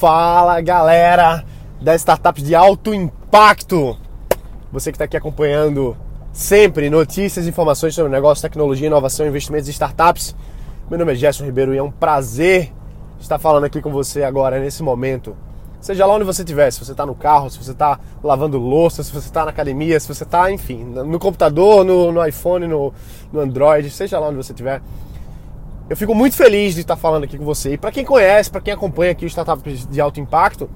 Fala galera das startups de alto impacto! Você que está aqui acompanhando sempre notícias e informações sobre negócio, tecnologia, inovação, investimentos e startups. Meu nome é Gerson Ribeiro e é um prazer estar falando aqui com você agora, nesse momento. Seja lá onde você estiver, se você está no carro, se você está lavando louça, se você está na academia, se você está, enfim, no computador, no, no iPhone, no, no Android, seja lá onde você estiver. Eu fico muito feliz de estar falando aqui com você. E para quem conhece, para quem acompanha aqui o Startups de Alto Impacto,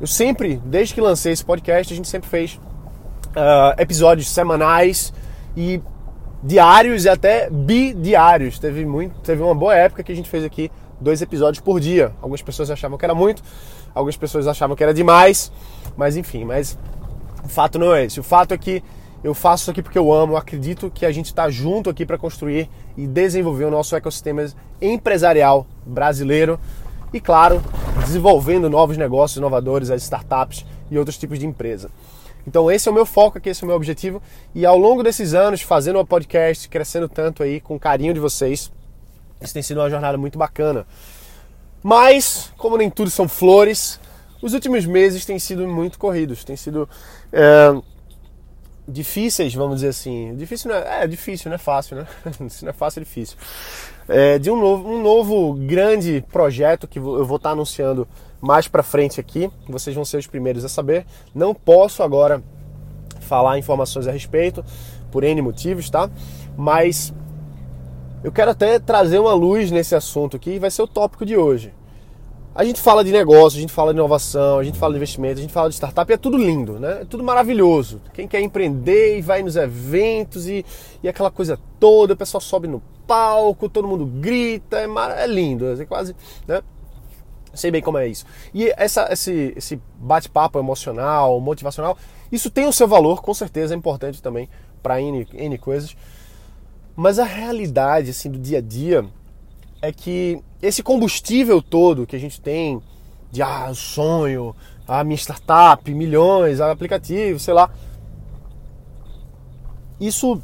eu sempre, desde que lancei esse podcast, a gente sempre fez uh, episódios semanais e diários e até bidiários. Teve, muito, teve uma boa época que a gente fez aqui dois episódios por dia. Algumas pessoas achavam que era muito, algumas pessoas achavam que era demais, mas enfim, mas o fato não é esse. O fato é que eu faço isso aqui porque eu amo, eu acredito que a gente está junto aqui para construir e desenvolver o nosso ecossistema empresarial brasileiro e, claro, desenvolvendo novos negócios inovadores, as startups e outros tipos de empresa. Então esse é o meu foco aqui, esse é o meu objetivo e ao longo desses anos fazendo o podcast, crescendo tanto aí com carinho de vocês, isso tem sido uma jornada muito bacana. Mas, como nem tudo são flores, os últimos meses têm sido muito corridos, têm sido é difíceis, vamos dizer assim. Difícil não é, é difícil, não é fácil, né? Se não é fácil, é difícil. É, de um novo, um novo grande projeto que eu vou estar anunciando mais para frente aqui. Vocês vão ser os primeiros a saber. Não posso agora falar informações a respeito por N motivos, tá? Mas eu quero até trazer uma luz nesse assunto aqui, vai ser o tópico de hoje. A gente fala de negócio, a gente fala de inovação, a gente fala de investimento, a gente fala de startup, é tudo lindo, né? É tudo maravilhoso. Quem quer empreender e vai nos eventos e, e aquela coisa toda, o pessoal sobe no palco, todo mundo grita, é, mar... é lindo, é quase, né? Sei bem como é isso. E essa, esse, esse bate-papo emocional, motivacional, isso tem o seu valor, com certeza é importante também para N, N coisas. Mas a realidade, assim, do dia a dia é que esse combustível todo que a gente tem de ah, sonho, a minha startup, milhões, aplicativo, sei lá. Isso,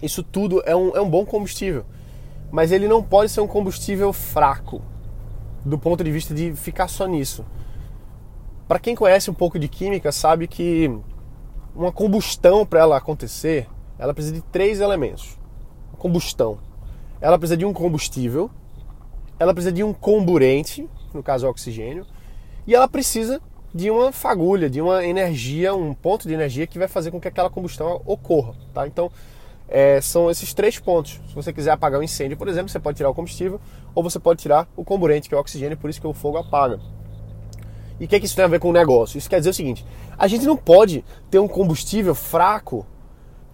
isso tudo é um, é um bom combustível. Mas ele não pode ser um combustível fraco, do ponto de vista de ficar só nisso. Para quem conhece um pouco de química, sabe que uma combustão para ela acontecer, ela precisa de três elementos. Combustão ela precisa de um combustível, ela precisa de um comburente, no caso oxigênio, e ela precisa de uma fagulha, de uma energia, um ponto de energia que vai fazer com que aquela combustão ocorra, tá? Então, é, são esses três pontos. Se você quiser apagar um incêndio, por exemplo, você pode tirar o combustível ou você pode tirar o comburente, que é o oxigênio, por isso que o fogo apaga. E o que, é que isso tem a ver com o negócio? Isso quer dizer o seguinte: a gente não pode ter um combustível fraco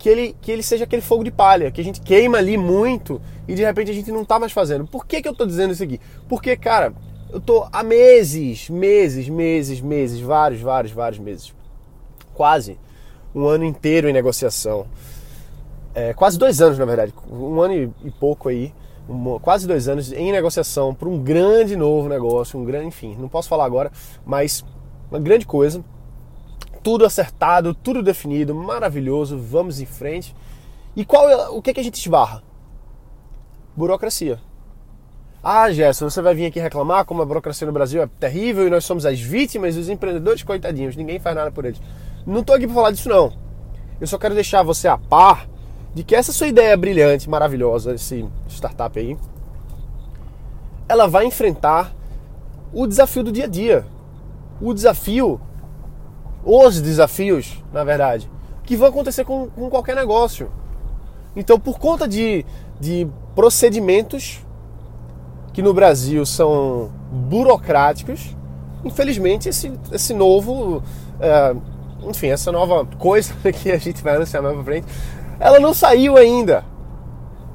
que ele, que ele seja aquele fogo de palha, que a gente queima ali muito e de repente a gente não tá mais fazendo. Por que, que eu tô dizendo isso aqui? Porque, cara, eu tô há meses, meses, meses, meses, vários, vários, vários meses, quase um ano inteiro em negociação. É, quase dois anos, na verdade, um ano e pouco aí, quase dois anos em negociação para um grande novo negócio, um grande, enfim, não posso falar agora, mas uma grande coisa tudo acertado, tudo definido, maravilhoso, vamos em frente. E qual é, o que, que a gente esbarra? Burocracia. Ah, Gerson, você vai vir aqui reclamar como a burocracia no Brasil é terrível e nós somos as vítimas, os empreendedores coitadinhos, ninguém faz nada por eles. Não estou aqui para falar disso não. Eu só quero deixar você a par de que essa sua ideia brilhante, maravilhosa, esse startup aí, ela vai enfrentar o desafio do dia a dia. O desafio os desafios, na verdade, que vão acontecer com, com qualquer negócio. Então, por conta de, de procedimentos que no Brasil são burocráticos, infelizmente esse, esse novo, é, enfim, essa nova coisa que a gente vai anunciar mais pra frente, ela não saiu ainda.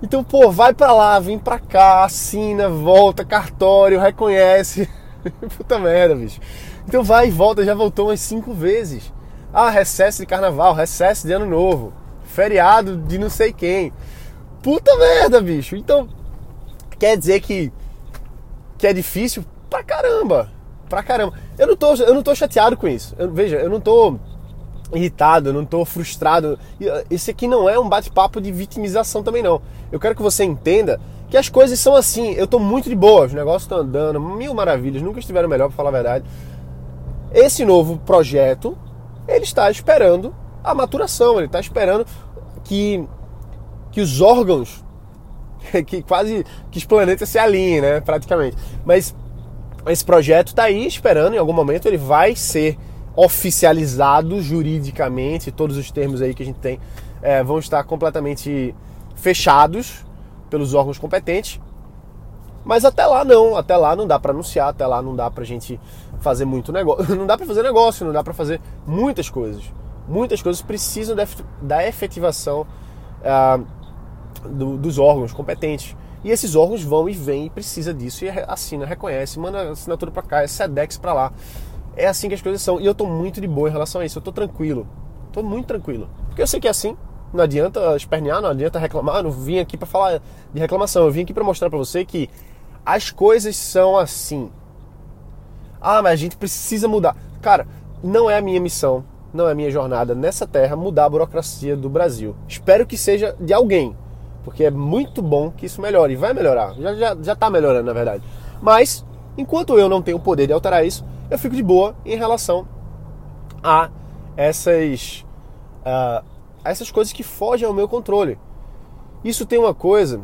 Então, pô, vai pra lá, vem pra cá, assina, volta, cartório, reconhece. Puta merda, bicho. Então vai e volta, já voltou umas cinco vezes. Ah, recesso de carnaval, recesso de ano novo, feriado de não sei quem. Puta merda, bicho. Então, quer dizer que, que é difícil pra caramba. Pra caramba. Eu não tô, eu não tô chateado com isso. Eu, veja, eu não tô irritado, eu não tô frustrado. Esse aqui não é um bate-papo de vitimização também não. Eu quero que você entenda que as coisas são assim. Eu tô muito de boa, os negócios estão andando, mil maravilhas, nunca estiveram melhor, para falar a verdade. Esse novo projeto, ele está esperando a maturação, ele está esperando que, que os órgãos, que quase que os planetas se alinhem, né, praticamente. Mas esse projeto está aí esperando, em algum momento ele vai ser oficializado juridicamente, todos os termos aí que a gente tem é, vão estar completamente fechados pelos órgãos competentes. Mas até lá não, até lá não dá para anunciar, até lá não dá pra gente fazer muito negócio, não dá para fazer negócio, não dá para fazer muitas coisas. Muitas coisas precisam da efetivação ah, do, dos órgãos competentes. E esses órgãos vão e vêm e precisa disso e assina, reconhece, manda assinatura para cá, é SEDEX para lá. É assim que as coisas são. E eu tô muito de boa em relação a isso. Eu tô tranquilo. Tô muito tranquilo. Porque eu sei que é assim. Não adianta espernear, não adianta reclamar. Eu não vim aqui para falar de reclamação. Eu vim aqui para mostrar para você que as coisas são assim. Ah, mas a gente precisa mudar. Cara, não é a minha missão, não é a minha jornada nessa terra mudar a burocracia do Brasil. Espero que seja de alguém, porque é muito bom que isso melhore. E vai melhorar. Já, já, já tá melhorando, na verdade. Mas, enquanto eu não tenho o poder de alterar isso, eu fico de boa em relação a essas, uh, a essas coisas que fogem ao meu controle. Isso tem uma coisa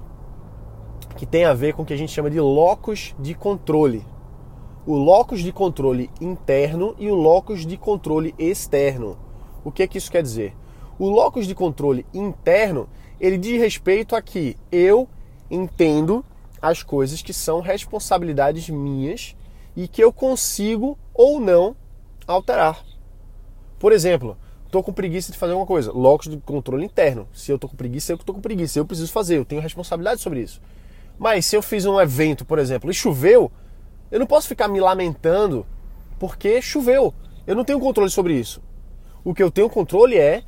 que tem a ver com o que a gente chama de locus de controle. O locus de controle interno e o locus de controle externo. O que é que isso quer dizer? O locus de controle interno, ele diz respeito a que eu entendo as coisas que são responsabilidades minhas e que eu consigo ou não alterar. Por exemplo, estou com preguiça de fazer uma coisa, locus de controle interno. Se eu estou com preguiça, eu estou com preguiça, eu preciso fazer, eu tenho responsabilidade sobre isso. Mas se eu fiz um evento, por exemplo, e choveu, eu não posso ficar me lamentando porque choveu. Eu não tenho controle sobre isso. O que eu tenho controle é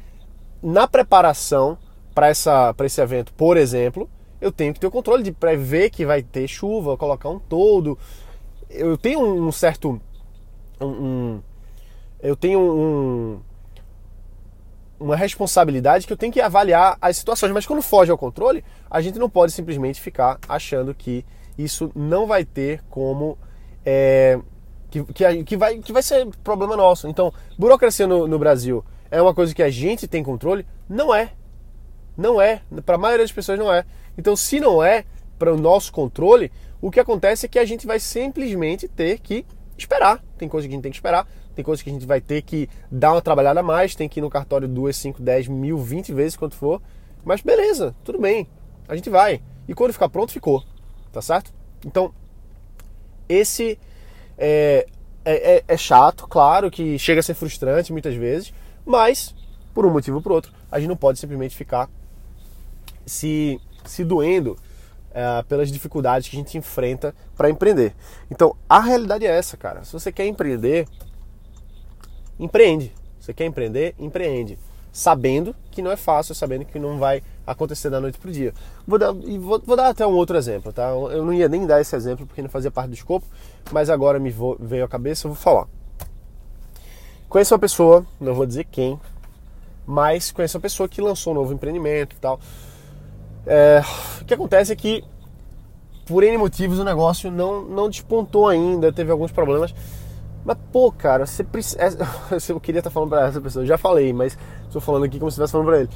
na preparação para esse evento, por exemplo, eu tenho que ter o controle de prever que vai ter chuva, colocar um todo. Eu tenho um certo. Um, um, eu tenho um, uma responsabilidade que eu tenho que avaliar as situações. Mas quando foge ao controle, a gente não pode simplesmente ficar achando que isso não vai ter como. É, que, que, que, vai, que vai ser problema nosso. Então, burocracia no, no Brasil é uma coisa que a gente tem controle? Não é. Não é. Para a maioria das pessoas, não é. Então, se não é para o nosso controle, o que acontece é que a gente vai simplesmente ter que esperar. Tem coisa que a gente tem que esperar. Tem coisas que a gente vai ter que dar uma trabalhada a mais, tem que ir no cartório 2, 5, 10, mil, 20 vezes quanto for. Mas beleza, tudo bem. A gente vai. E quando ficar pronto, ficou. Tá certo? Então, esse é, é, é, é chato, claro que chega a ser frustrante muitas vezes, mas por um motivo ou por outro, a gente não pode simplesmente ficar se, se doendo é, pelas dificuldades que a gente enfrenta para empreender. Então, a realidade é essa, cara. Se você quer empreender, empreende. Você quer empreender? Empreende. Sabendo que não é fácil, sabendo que não vai acontecer da noite para o dia. Vou dar, vou, vou, dar até um outro exemplo, tá? Eu não ia nem dar esse exemplo porque não fazia parte do escopo, mas agora me veio à cabeça, eu vou falar. Conheço uma pessoa, não vou dizer quem, mas conheço uma pessoa que lançou um novo empreendimento e tal. É, o que acontece é que, por N motivos, o negócio não, não despontou ainda, teve alguns problemas. Mas, pô, cara, você precisa. Eu queria estar falando pra essa pessoa, já falei, mas estou falando aqui como se estivesse falando pra ele.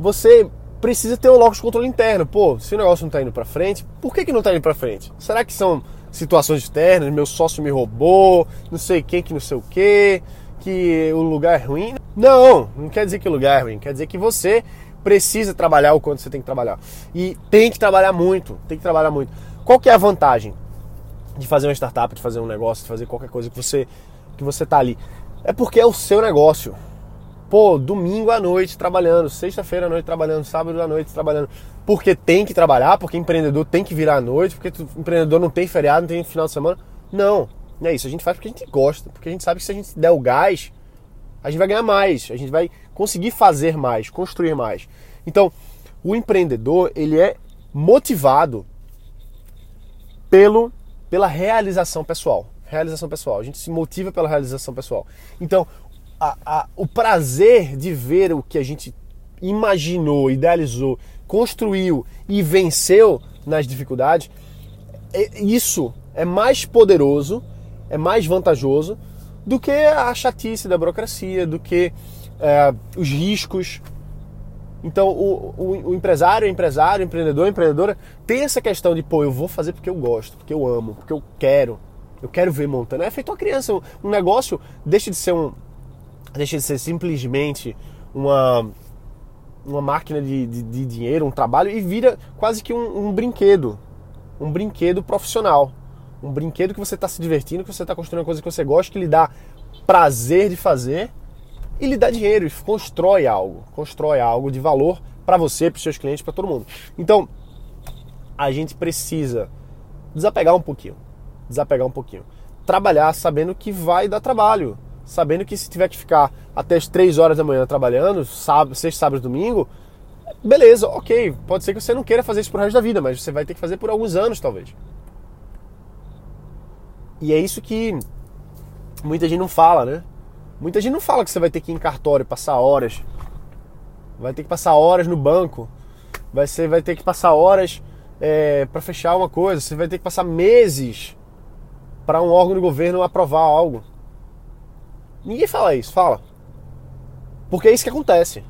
Você precisa ter um locus de controle interno. Pô, se o negócio não está indo para frente, por que, que não está indo para frente? Será que são situações externas? Meu sócio me roubou, não sei quem que não sei o que, que o lugar é ruim? Não, não quer dizer que o lugar é ruim, quer dizer que você precisa trabalhar o quanto você tem que trabalhar. E tem que trabalhar muito, tem que trabalhar muito. Qual que é a vantagem? de fazer uma startup, de fazer um negócio, de fazer qualquer coisa que você que você tá ali. É porque é o seu negócio. Pô, domingo à noite trabalhando, sexta-feira à noite trabalhando, sábado à noite trabalhando. Porque tem que trabalhar, porque empreendedor tem que virar à noite, porque empreendedor não tem feriado, não tem final de semana. Não, não é isso. A gente faz porque a gente gosta, porque a gente sabe que se a gente der o gás, a gente vai ganhar mais, a gente vai conseguir fazer mais, construir mais. Então, o empreendedor, ele é motivado pelo pela realização pessoal. Realização pessoal. A gente se motiva pela realização pessoal. Então, a, a, o prazer de ver o que a gente imaginou, idealizou, construiu e venceu nas dificuldades, é, isso é mais poderoso, é mais vantajoso do que a chatice da burocracia, do que é, os riscos. Então, o, o, o empresário, empresário, empreendedor, empreendedora tem essa questão de, pô, eu vou fazer porque eu gosto, porque eu amo, porque eu quero. Eu quero ver montando. É feito uma criança. Um negócio deixa de ser um. Deixa de ser simplesmente uma, uma máquina de, de, de dinheiro, um trabalho, e vira quase que um, um brinquedo. Um brinquedo profissional. Um brinquedo que você está se divertindo, que você está construindo uma coisa que você gosta, que lhe dá prazer de fazer e lhe dá dinheiro e constrói algo. Constrói algo de valor para você, para os seus clientes, para todo mundo. Então, a gente precisa desapegar um pouquinho. Desapegar um pouquinho. Trabalhar sabendo que vai dar trabalho. Sabendo que se tiver que ficar até as 3 horas da manhã trabalhando, sábado, sexta, sábado domingo, beleza, ok. Pode ser que você não queira fazer isso pro resto da vida, mas você vai ter que fazer por alguns anos, talvez. E é isso que muita gente não fala, né? Muita gente não fala que você vai ter que ir em cartório, passar horas. Vai ter que passar horas no banco. Vai, ser, vai ter que passar horas é, para fechar uma coisa. Você vai ter que passar meses para um órgão do governo aprovar algo. Ninguém fala isso, fala. Porque é isso que acontece.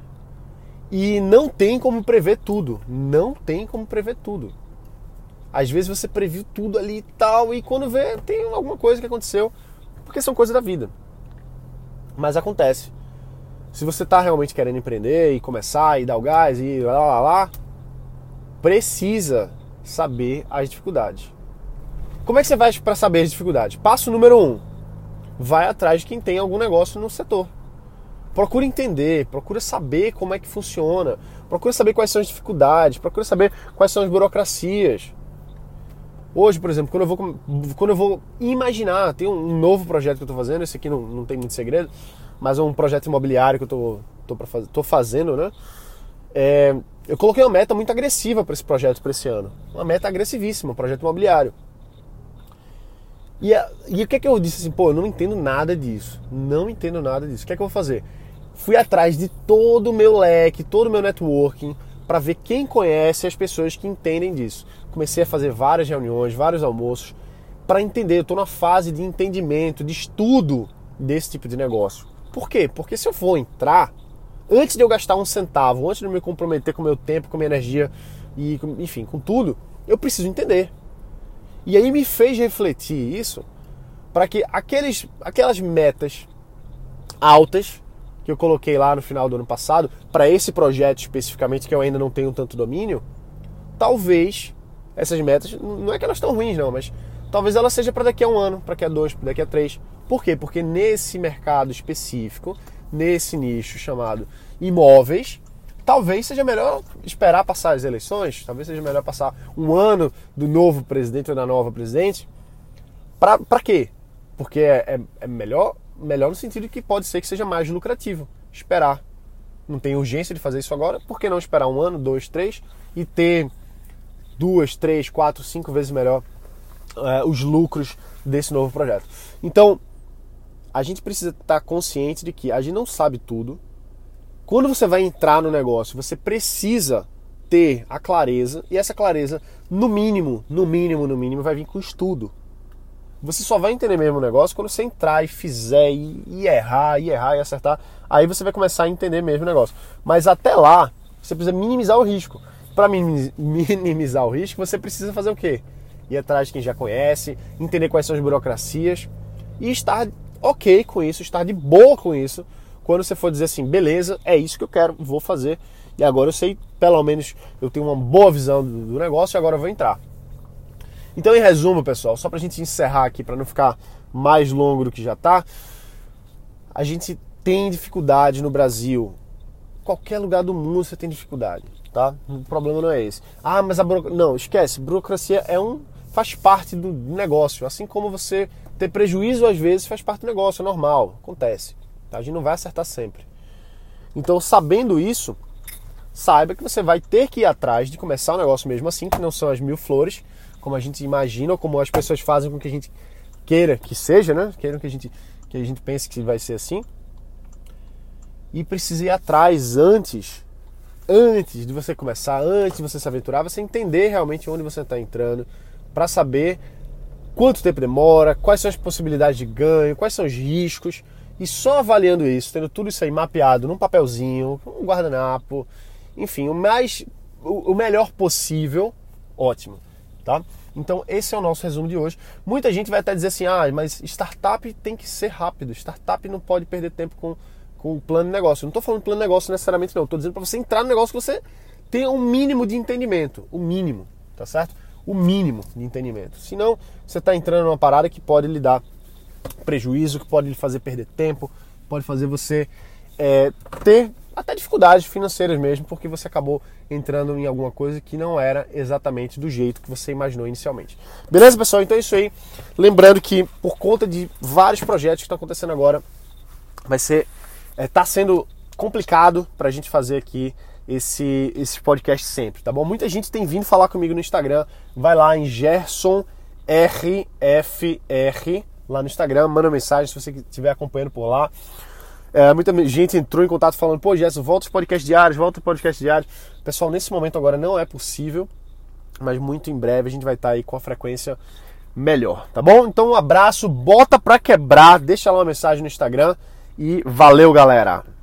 E não tem como prever tudo. Não tem como prever tudo. Às vezes você previu tudo ali e tal, e quando vê, tem alguma coisa que aconteceu, porque são coisas da vida. Mas acontece. Se você está realmente querendo empreender e começar e dar o gás e lá lá lá, precisa saber as dificuldades. Como é que você vai para saber as dificuldades? Passo número um: vai atrás de quem tem algum negócio no setor. Procura entender, procura saber como é que funciona, procura saber quais são as dificuldades, procura saber quais são as burocracias. Hoje, por exemplo, quando eu vou, quando eu vou imaginar, tem um novo projeto que eu estou fazendo, esse aqui não, não tem muito segredo, mas é um projeto imobiliário que eu estou tô, tô, tô fazendo, né? É, eu coloquei uma meta muito agressiva para esse projeto para esse ano. Uma meta agressivíssima, um projeto imobiliário. E, e o que é que eu disse assim, pô, eu não entendo nada disso. Não entendo nada disso. O que é que eu vou fazer? Fui atrás de todo o meu leque, todo o meu networking, para ver quem conhece as pessoas que entendem disso. Comecei a fazer várias reuniões, vários almoços, para entender. Eu estou na fase de entendimento, de estudo desse tipo de negócio. Por quê? Porque se eu for entrar, antes de eu gastar um centavo, antes de eu me comprometer com meu tempo, com a minha energia e, enfim, com tudo, eu preciso entender. E aí me fez refletir isso para que aqueles, aquelas metas altas que eu coloquei lá no final do ano passado, para esse projeto especificamente, que eu ainda não tenho tanto domínio, talvez essas metas, não é que elas estão ruins não, mas talvez ela seja para daqui a um ano, para daqui a dois, para daqui a três. Por quê? Porque nesse mercado específico, nesse nicho chamado imóveis, talvez seja melhor esperar passar as eleições, talvez seja melhor passar um ano do novo presidente ou da nova presidente. Para quê? Porque é, é, é melhor melhor no sentido que pode ser que seja mais lucrativo esperar. Não tem urgência de fazer isso agora, por que não esperar um ano, dois, três e ter duas, três, quatro, cinco vezes melhor uh, os lucros desse novo projeto? Então, a gente precisa estar consciente de que a gente não sabe tudo. Quando você vai entrar no negócio, você precisa ter a clareza, e essa clareza, no mínimo, no mínimo, no mínimo, vai vir com estudo. Você só vai entender mesmo o negócio quando você entrar e fizer e, e, errar, e errar e acertar. Aí você vai começar a entender mesmo o negócio. Mas até lá, você precisa minimizar o risco. Para minimizar o risco, você precisa fazer o quê? Ir atrás de quem já conhece, entender quais são as burocracias e estar ok com isso, estar de boa com isso. Quando você for dizer assim, beleza, é isso que eu quero, vou fazer. E agora eu sei, pelo menos, eu tenho uma boa visão do, do negócio e agora eu vou entrar. Então, em resumo, pessoal, só para a gente encerrar aqui, para não ficar mais longo do que já está, a gente tem dificuldade no Brasil. Qualquer lugar do mundo você tem dificuldade, tá? O problema não é esse. Ah, mas a burocracia. Não, esquece. Burocracia é um. faz parte do negócio. Assim como você ter prejuízo às vezes faz parte do negócio, é normal, acontece. A gente não vai acertar sempre. Então, sabendo isso, saiba que você vai ter que ir atrás de começar o negócio mesmo assim, que não são as mil flores, como a gente imagina ou como as pessoas fazem com que a gente queira que seja, né? Queiram que a gente que a gente pense que vai ser assim. E precisa ir atrás antes antes de você começar, antes de você se aventurar, você entender realmente onde você está entrando, para saber quanto tempo demora, quais são as possibilidades de ganho, quais são os riscos. E só avaliando isso, tendo tudo isso aí mapeado num papelzinho, um guardanapo, enfim, o mais o, melhor possível, ótimo, tá? Então esse é o nosso resumo de hoje. Muita gente vai até dizer assim: "Ah, mas startup tem que ser rápido. Startup não pode perder tempo com com o plano de negócio". Eu não estou falando de plano de negócio necessariamente não, estou dizendo para você entrar no negócio que você tenha um mínimo de entendimento, o mínimo, tá certo? O mínimo de entendimento. Senão, você está entrando numa parada que pode lhe dar prejuízo, que pode lhe fazer perder tempo, pode fazer você é, ter até dificuldades financeiras mesmo, porque você acabou entrando em alguma coisa que não era exatamente do jeito que você imaginou inicialmente. Beleza, pessoal? Então é isso aí. Lembrando que por conta de vários projetos que estão acontecendo agora, vai ser está é, tá sendo complicado para a gente fazer aqui esse, esse podcast sempre, tá bom? Muita gente tem vindo falar comigo no Instagram. Vai lá em Gerson RFR lá no Instagram, manda mensagem se você estiver acompanhando por lá. É, muita gente entrou em contato falando, pô, Gerson, volta os podcasts diários, volta os podcasts diários. Pessoal, nesse momento agora não é possível, mas muito em breve a gente vai estar aí com a frequência melhor, tá bom? Então um abraço, bota pra quebrar, deixa lá uma mensagem no Instagram e valeu, galera!